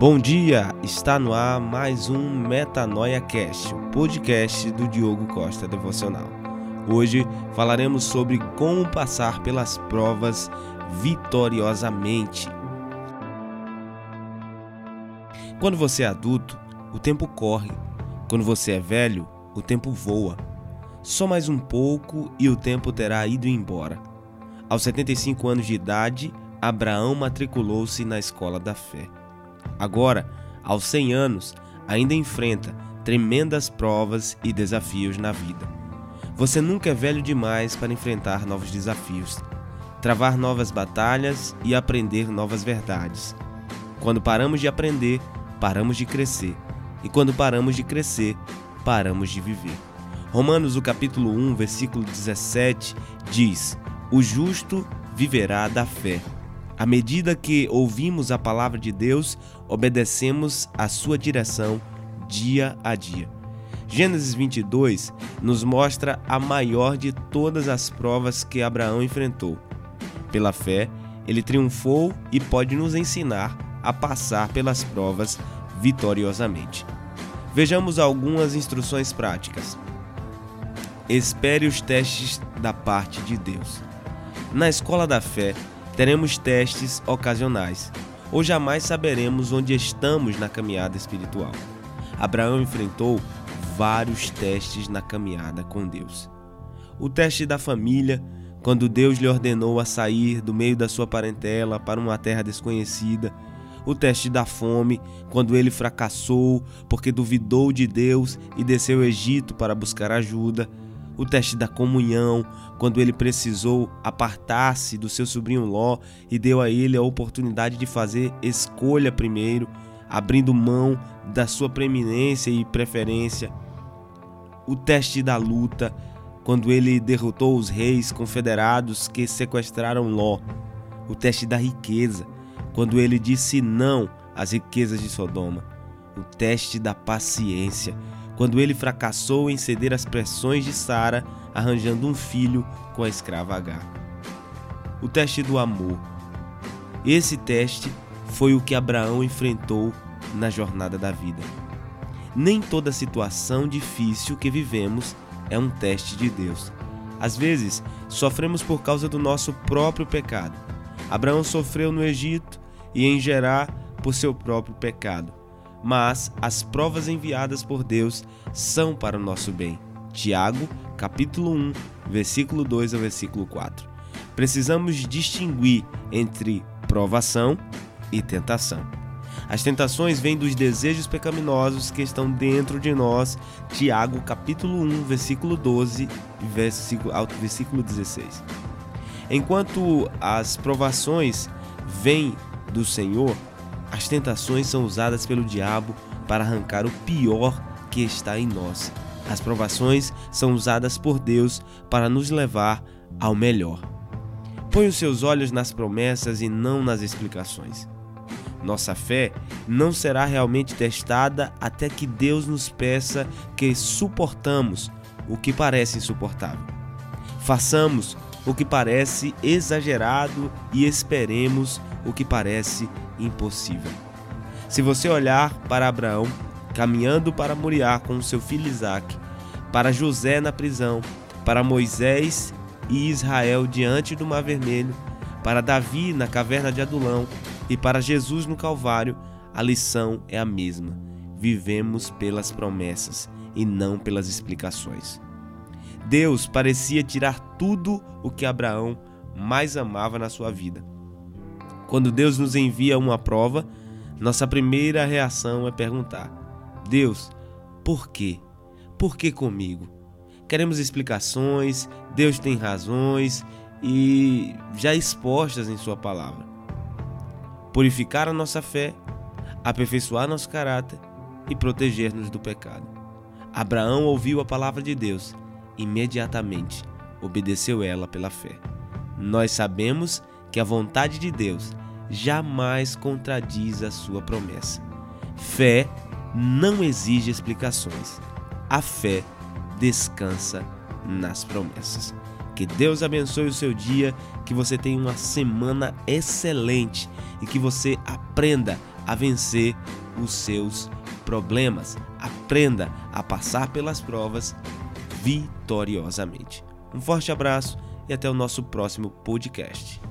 Bom dia, está no ar mais um Metanoia Cast, o podcast do Diogo Costa Devocional. Hoje falaremos sobre como passar pelas provas vitoriosamente. Quando você é adulto, o tempo corre. Quando você é velho, o tempo voa. Só mais um pouco e o tempo terá ido embora. Aos 75 anos de idade, Abraão matriculou-se na escola da fé. Agora, aos 100 anos, ainda enfrenta tremendas provas e desafios na vida. Você nunca é velho demais para enfrentar novos desafios, travar novas batalhas e aprender novas verdades. Quando paramos de aprender, paramos de crescer. E quando paramos de crescer, paramos de viver. Romanos, o capítulo 1, versículo 17, diz: O justo viverá da fé. À medida que ouvimos a palavra de Deus, obedecemos a sua direção dia a dia. Gênesis 22 nos mostra a maior de todas as provas que Abraão enfrentou. Pela fé, ele triunfou e pode nos ensinar a passar pelas provas vitoriosamente. Vejamos algumas instruções práticas. Espere os testes da parte de Deus. Na escola da fé, teremos testes ocasionais, ou jamais saberemos onde estamos na caminhada espiritual. Abraão enfrentou vários testes na caminhada com Deus. O teste da família, quando Deus lhe ordenou a sair do meio da sua parentela para uma terra desconhecida. O teste da fome, quando ele fracassou porque duvidou de Deus e desceu ao Egito para buscar ajuda o teste da comunhão, quando ele precisou apartar-se do seu sobrinho Ló e deu a ele a oportunidade de fazer escolha primeiro, abrindo mão da sua preeminência e preferência. O teste da luta, quando ele derrotou os reis confederados que sequestraram Ló. O teste da riqueza, quando ele disse não às riquezas de Sodoma. O teste da paciência, quando ele fracassou em ceder às pressões de Sara, arranjando um filho com a escrava H. O teste do amor. Esse teste foi o que Abraão enfrentou na jornada da vida. Nem toda situação difícil que vivemos é um teste de Deus. Às vezes, sofremos por causa do nosso próprio pecado. Abraão sofreu no Egito e em Gerá por seu próprio pecado mas as provas enviadas por Deus são para o nosso bem. Tiago, capítulo 1, versículo 2 ao versículo 4. Precisamos distinguir entre provação e tentação. As tentações vêm dos desejos pecaminosos que estão dentro de nós. Tiago, capítulo 1, versículo 12 versículo, ao versículo 16. Enquanto as provações vêm do Senhor, as tentações são usadas pelo diabo para arrancar o pior que está em nós. As provações são usadas por Deus para nos levar ao melhor. Põe os seus olhos nas promessas e não nas explicações. Nossa fé não será realmente testada até que Deus nos peça que suportamos o que parece insuportável. Façamos o que parece exagerado e esperemos o que parece impossível. Se você olhar para Abraão caminhando para Moriá com seu filho Isaque, para José na prisão, para Moisés e Israel diante do Mar Vermelho, para Davi na caverna de Adulão e para Jesus no Calvário, a lição é a mesma. Vivemos pelas promessas e não pelas explicações. Deus parecia tirar tudo o que Abraão mais amava na sua vida quando Deus nos envia uma prova, nossa primeira reação é perguntar: Deus, por quê? Por que comigo? Queremos explicações, Deus tem razões e já expostas em Sua palavra. Purificar a nossa fé, aperfeiçoar nosso caráter e proteger-nos do pecado. Abraão ouviu a palavra de Deus, imediatamente obedeceu ela pela fé. Nós sabemos que a vontade de Deus jamais contradiz a sua promessa. Fé não exige explicações. A fé descansa nas promessas. Que Deus abençoe o seu dia, que você tenha uma semana excelente e que você aprenda a vencer os seus problemas. Aprenda a passar pelas provas vitoriosamente. Um forte abraço e até o nosso próximo podcast.